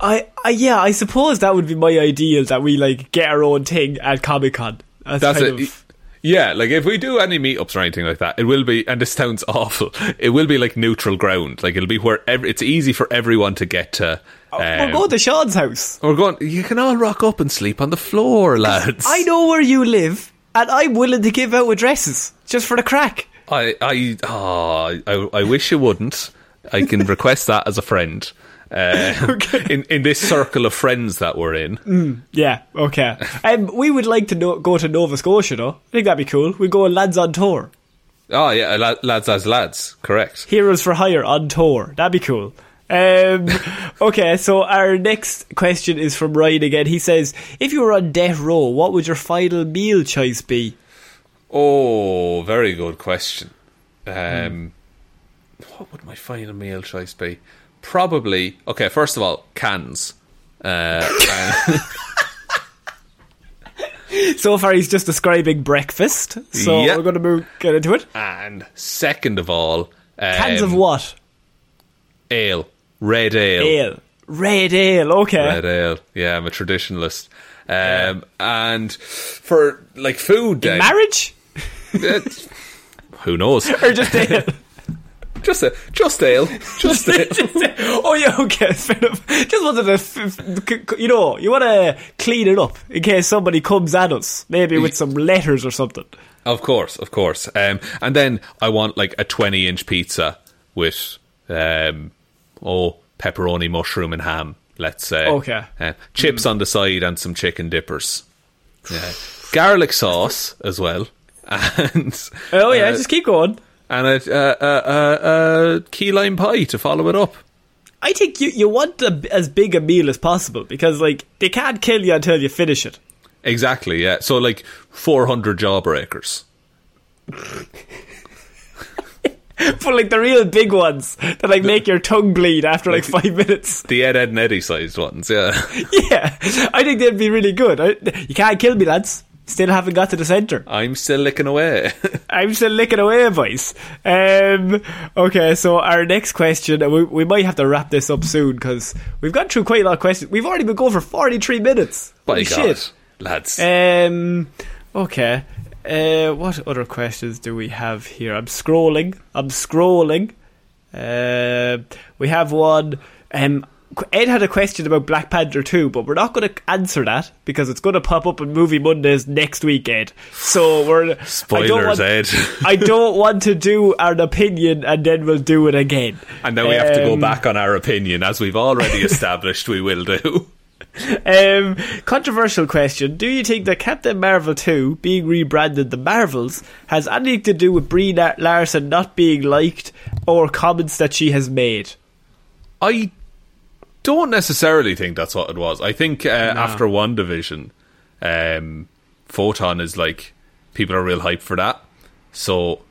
I, I, yeah, I suppose that would be my ideal that we like get our own thing at Comic Con. That's, That's it. of. Yeah, like if we do any meetups or anything like that, it will be, and this sounds awful. It will be like neutral ground. Like it'll be where ev- it's easy for everyone to get to. um, go to Sean's house. We're going. You can all rock up and sleep on the floor, lads. I know where you live, and I'm willing to give out addresses just for the crack. I, I, oh, I, I wish you wouldn't. I can request that as a friend. Uh, in in this circle of friends that we're in, Yeah, okay. um, we would like to no- go to Nova Scotia, though. I think that'd be cool. We go on lads on tour. oh yeah, la- lads as lads, correct. Heroes for Hire on tour. That'd be cool. Um, okay, so our next question is from Ryan again. He says, "If you were on death row, what would your final meal choice be?" Oh, very good question. Um, What would my final meal choice be? Probably okay. First of all, cans. Uh, and- So far, he's just describing breakfast. So Yeah. we're going to move get into it. and second of all, um, Cans of what? Ale, red ale, Ale, red ale. Okay. red ale. Yeah, I'm a traditionalist. Um, and for like food, then Marriage who knows? or just ale? Just a, just ale, just ale. oh yeah, okay, fair enough. Just wanted to, you know, you want to clean it up in case somebody comes at us, maybe with some letters or something. Of course, of course. Um, and then I want like a twenty-inch pizza with um, oh pepperoni, mushroom, and ham. Let's say Okay. Uh, chips on the side and some chicken dippers. Yeah. Garlic sauce as well, and Oh yeah, uh, just keep going. And a, a, a, a, key lime pie to follow it up. I think you, you want a, as big a meal as possible because like they can't kill you until you finish it. Exactly, yeah. So like four hundred jawbreakers. But like the real big ones that like make your tongue bleed after like five minutes. The Ed, Edd and Eddy sized ones, yeah. Yeah, I think they'd be really good. I, you can't kill me, lads. Still haven't got to the centre. I'm still licking away. I'm still licking away, boys. Um, okay, so our next question, and we, we might have to wrap this up soon because we've gone through quite a lot of questions. We've already been going for 43 minutes. By Holy God, shit. lads. Um, okay. Uh, what other questions do we have here? I'm scrolling. I'm scrolling. Uh, we have one. Um, Ed had a question about Black Panther 2, but we're not going to answer that because it's going to pop up in Movie Mondays next week, Ed. So we're I don't Spoilers, want, Ed. I don't want to do an opinion and then we'll do it again. and then we have to go Um, back on our opinion, as we've already established we will do. Um, controversial question. Do you think that Captain Marvel 2, being rebranded The Marvels, has anything to do with Brie La- Larson not being liked or comments that she has made? I don't necessarily think that's what it was. I think uh, after WandaVision, um, Photon is like people are real hype for that. So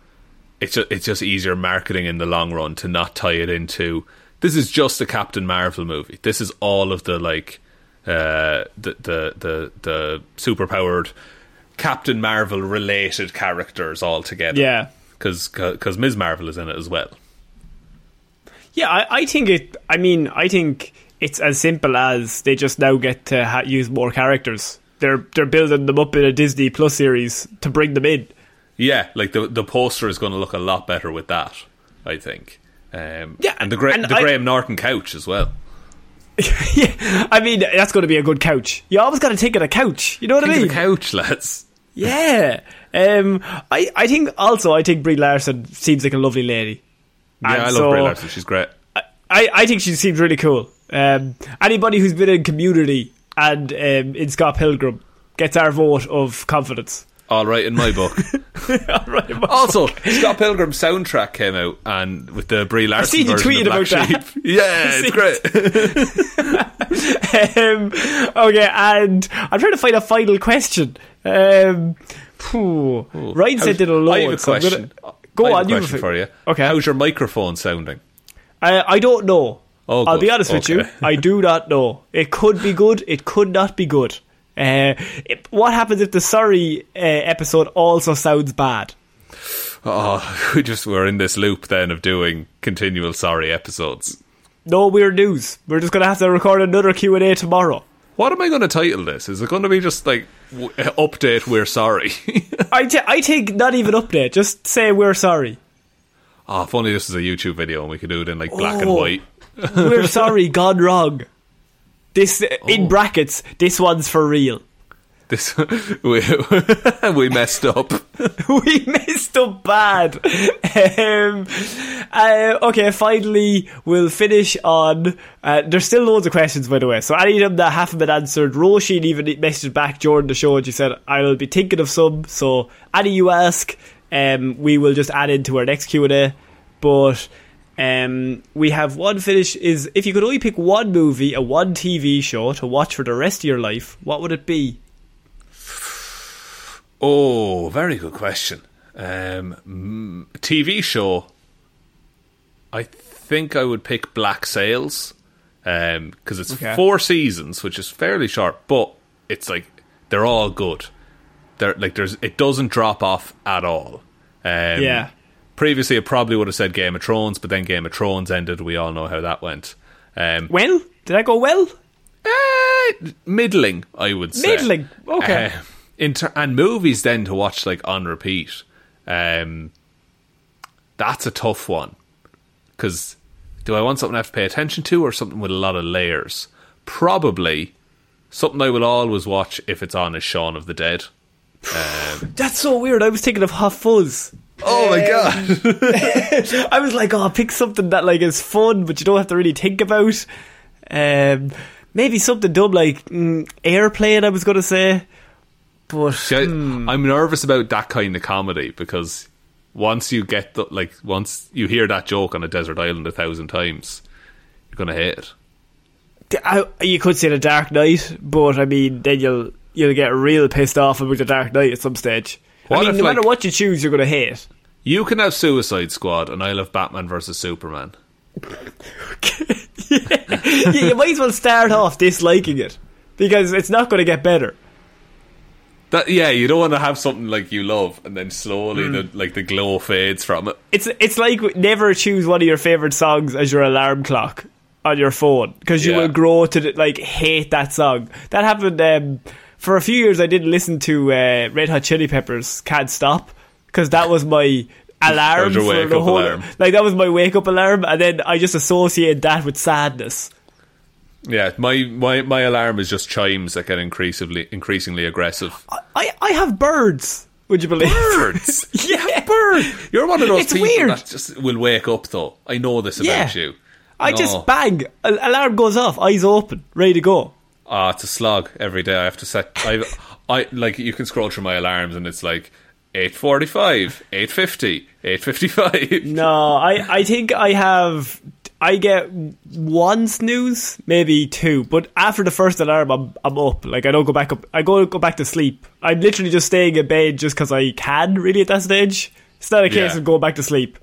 it's just, it's just easier marketing in the long run to not tie it into. This is just a Captain Marvel movie. This is all of the like uh, the the the the superpowered Captain Marvel related characters all together. Yeah. because because Ms Marvel is in it as well. Yeah, I, I think it. I mean, I think it's as simple as they just now get to ha- use more characters. They're they're building them up in a Disney Plus series to bring them in. Yeah, like the the poster is going to look a lot better with that. I think. Um, Yeah, and the Gra- and the I- Graham Norton couch as well. yeah, I mean that's going to be a good couch. You always got to think of a couch. You know what I Think of mean? the couch, lads. Yeah. Um, I, I think also I think Brie Larson seems like a lovely lady. Yeah, And I love so Brie Larson. She's great. I, I think she seems really cool. Um, anybody who's been in Community and um, in Scott Pilgrim gets our vote of confidence. All right in my book. All right, Mark. also, Scott Pilgrim's soundtrack came out, and with the Brie Larson I seen you version tweet of Black about that. Sheep. Yeah, it's great. um, okay, and I'm trying to find a final question. Um, phew. Ryan said it alone. I have a so question. gonna- go I have on, a question fi- for you. Okay. how's your microphone sounding? I, I don't know. Oh, I'll be honest with you. I do not know. It could be good. It could not be good. Uh, it- what happens if the sorry uh, episode also sounds bad? Oh, we just were in this loop then of doing continual sorry episodes. No weird news. We're just gonna have to record another Q and A tomorrow. What am I going to title this? Is it going to be just like w- update? We're sorry. I thi- I think not even update. Just say we're sorry. oh, if only this is a YouTube video and we could do it in like black and Oh. white. We're sorry. Gone wrong. This Oh. in brackets. This one's for real. This we we messed up. we messed up bad. Um, uh, okay, finally, we'll finish on. Uh, there's still loads of questions, by the way. So any of them that haven't been answered, Roisin even messaged back during the show and she said, "I'll be thinking of some." So any you ask, um, we will just add into our next Q and A. But um, we have one finish. Is if you could only pick one movie, a one TV show to watch for the rest of your life, what would it be? Oh, very good question. Um, TV show. I think I would pick Black Sails because it's Okay. four seasons, which is fairly short, but it's like they're all good. They're like there's it doesn't drop off at all. Um, Yeah. Previously, I probably would have said Game of Thrones, but then Game of Thrones ended. We all know how that went. Um, Well, did I go well? Eh, middling, I would say. Middling, okay. Uh, in ter- and movies then to watch like on repeat. Um, that's a tough one. because do I want something I have to pay attention to or something with a lot of layers? Probably something I will always watch if it's on is Shaun of the Dead. Um, That's so weird. I was thinking of Hot Fuzz. Oh my god! I was like, oh, pick something that like is fun, but you don't have to really think about. Um, maybe something dumb like mm, airplane. I was going to say, but See, I, I'm nervous about that kind of comedy because once you get the, like once you hear that joke on a desert island a thousand times, you're gonna hate it. I, you could say the Dark Knight, but I mean, then you'll you'll get real pissed off about the Dark Knight at some stage. What I mean, if, no matter what you choose, you're going to hate. You can have Suicide Squad, and I'll have Batman versus Superman. you, you might as well start off disliking it because it's not going to get better. That yeah, you don't want to have something like you love, and then slowly the like the glow fades from it. It's it's like never choose one of your favorite songs as your alarm clock on your phone because you Yeah. will grow to like hate that song. That happened um, for a few years. I didn't listen to uh, Red Hot Chili Peppers "Can't Stop" because that was my alarm was for the whole. alarm. Like that was my wake up alarm, and then I just associated that with sadness. Yeah, my, my my alarm is just chimes that get increasingly increasingly aggressive. I I have birds. Would you believe? Birds, yeah, birds. You're one of those It's people weird. that just will wake up though. I know this about Yeah. you. I No. just bang. Al- Alarm goes off. Eyes open. Ready to go. Ah, it's a slog every day. I have to set. I, I like you can scroll through my alarms and it's like eight forty five, eight fifty, eight fifty five. No, I, I think I have. I get one snooze, maybe two, but after the first alarm, I'm I'm up. Like I don't go back up. I go go back to sleep. I'm literally just staying in bed just because I can. Really, at that stage, it's not a case Yeah. of going back to sleep.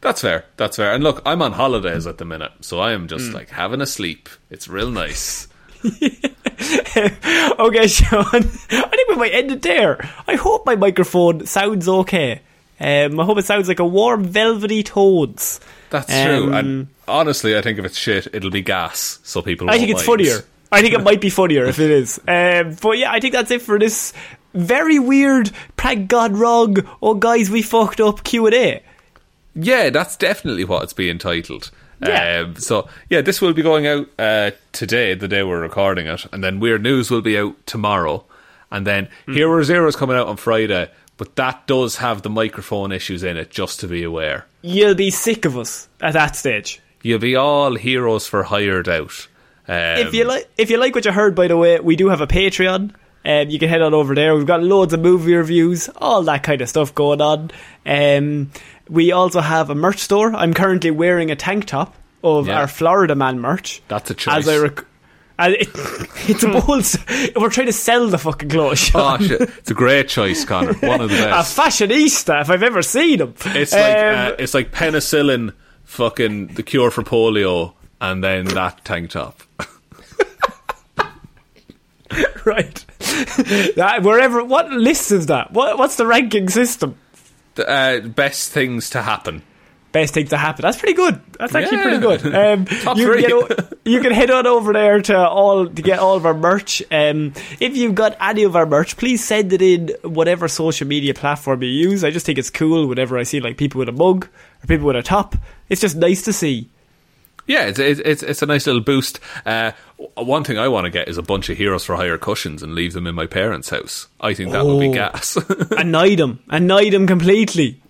That's fair. That's fair. And look, I'm on holidays at the minute, so I am just like having a sleep. It's real nice. okay, Sean. I think we might end it there. I hope my microphone sounds okay. Um, I hope it sounds like a warm, velvety toads. That's Um, true. And honestly, I think if it's shit, it'll be gas, so people. I think it's mind. funnier. I think it might be funnier if it is. Um, but yeah, I think that's it for this very weird prank gone wrong. Oh, guys, we fucked up Q and A. Yeah, that's definitely what it's being titled. Yeah. Um, so yeah, this will be going out uh, today, the day we're recording it, and then Weird News will be out tomorrow, and then Hmm. Hero Zero is coming out on Friday. But that does have the microphone issues in it, just to be aware. You'll be sick of us at that stage. You'll be all heroes for hired out. Um, if you like, if you like what you heard, by the way, we do have a Patreon. Um, you can head on over there. We've got loads of movie reviews, all that kind of stuff going on. Um, we also have a merch store. I'm currently wearing a tank top of Yeah. our Florida Man merch. That's a choice. As I rec- it, it's a bold. We're trying to sell the fucking clothes. Oh shit! It's a great choice, Connor. One of the best. a fashionista, if I've ever seen them. It's like Um, uh, it's like penicillin, fucking the cure for polio, and then that tank top. right. that, wherever. What list is that? What, what's the ranking system? Uh, best things to happen. best thing to happen. That's pretty good. That's actually Yeah. pretty good. Um, you. Can o- you can head on over there to all to get all of our merch. Um, if you've got any of our merch, please send it in whatever social media platform you use. I just think it's cool whenever I see like people with a mug or people with a top. It's just nice to see. Yeah, it's it's it's, a nice little boost. Uh, one thing I want to get is a bunch of heroes for hire cushions and leave them in my parents' house. I think that would be Oh. gas. Annoy them. Annoy them completely.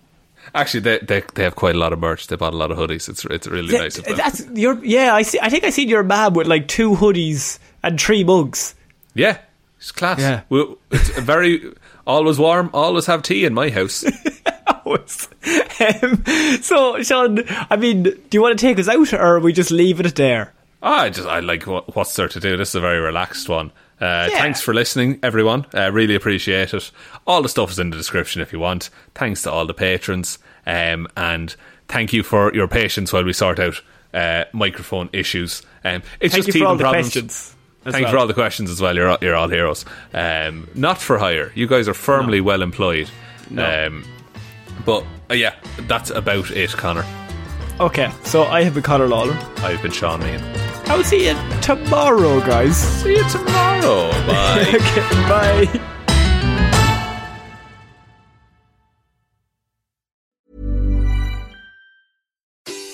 Actually, they, they they have quite a lot of merch. They bought a lot of hoodies. It's it's really Yeah, nice of them. That's your yeah. I see. I think I seen your mab with like two hoodies and three mugs. Yeah, it's class. Yeah. We- it's very always warm. Always have tea in my house. hours. um, so, Sean, I mean, do you want to take us out, or are we just leave it there? Ah, I just I like what, what's there to do. This is a very relaxed one. Uh, Yeah. Thanks for listening, everyone. Uh, really appreciate it. All the stuff is in the description if you want. Thanks to all the patrons, um, and thank you for your patience while we sort out uh, microphone issues. Um, it's Thank just you for all the problems. questions. as Thank you well. for all the questions as well. You're all, you're all heroes. Um, not for hire. You guys are firmly well employed. Um, but uh, yeah, that's about it, Connor. Okay, so I have been Conor Lawler. I've been Sean Mean. I will see you tomorrow, guys. See you tomorrow. Bye. okay, bye.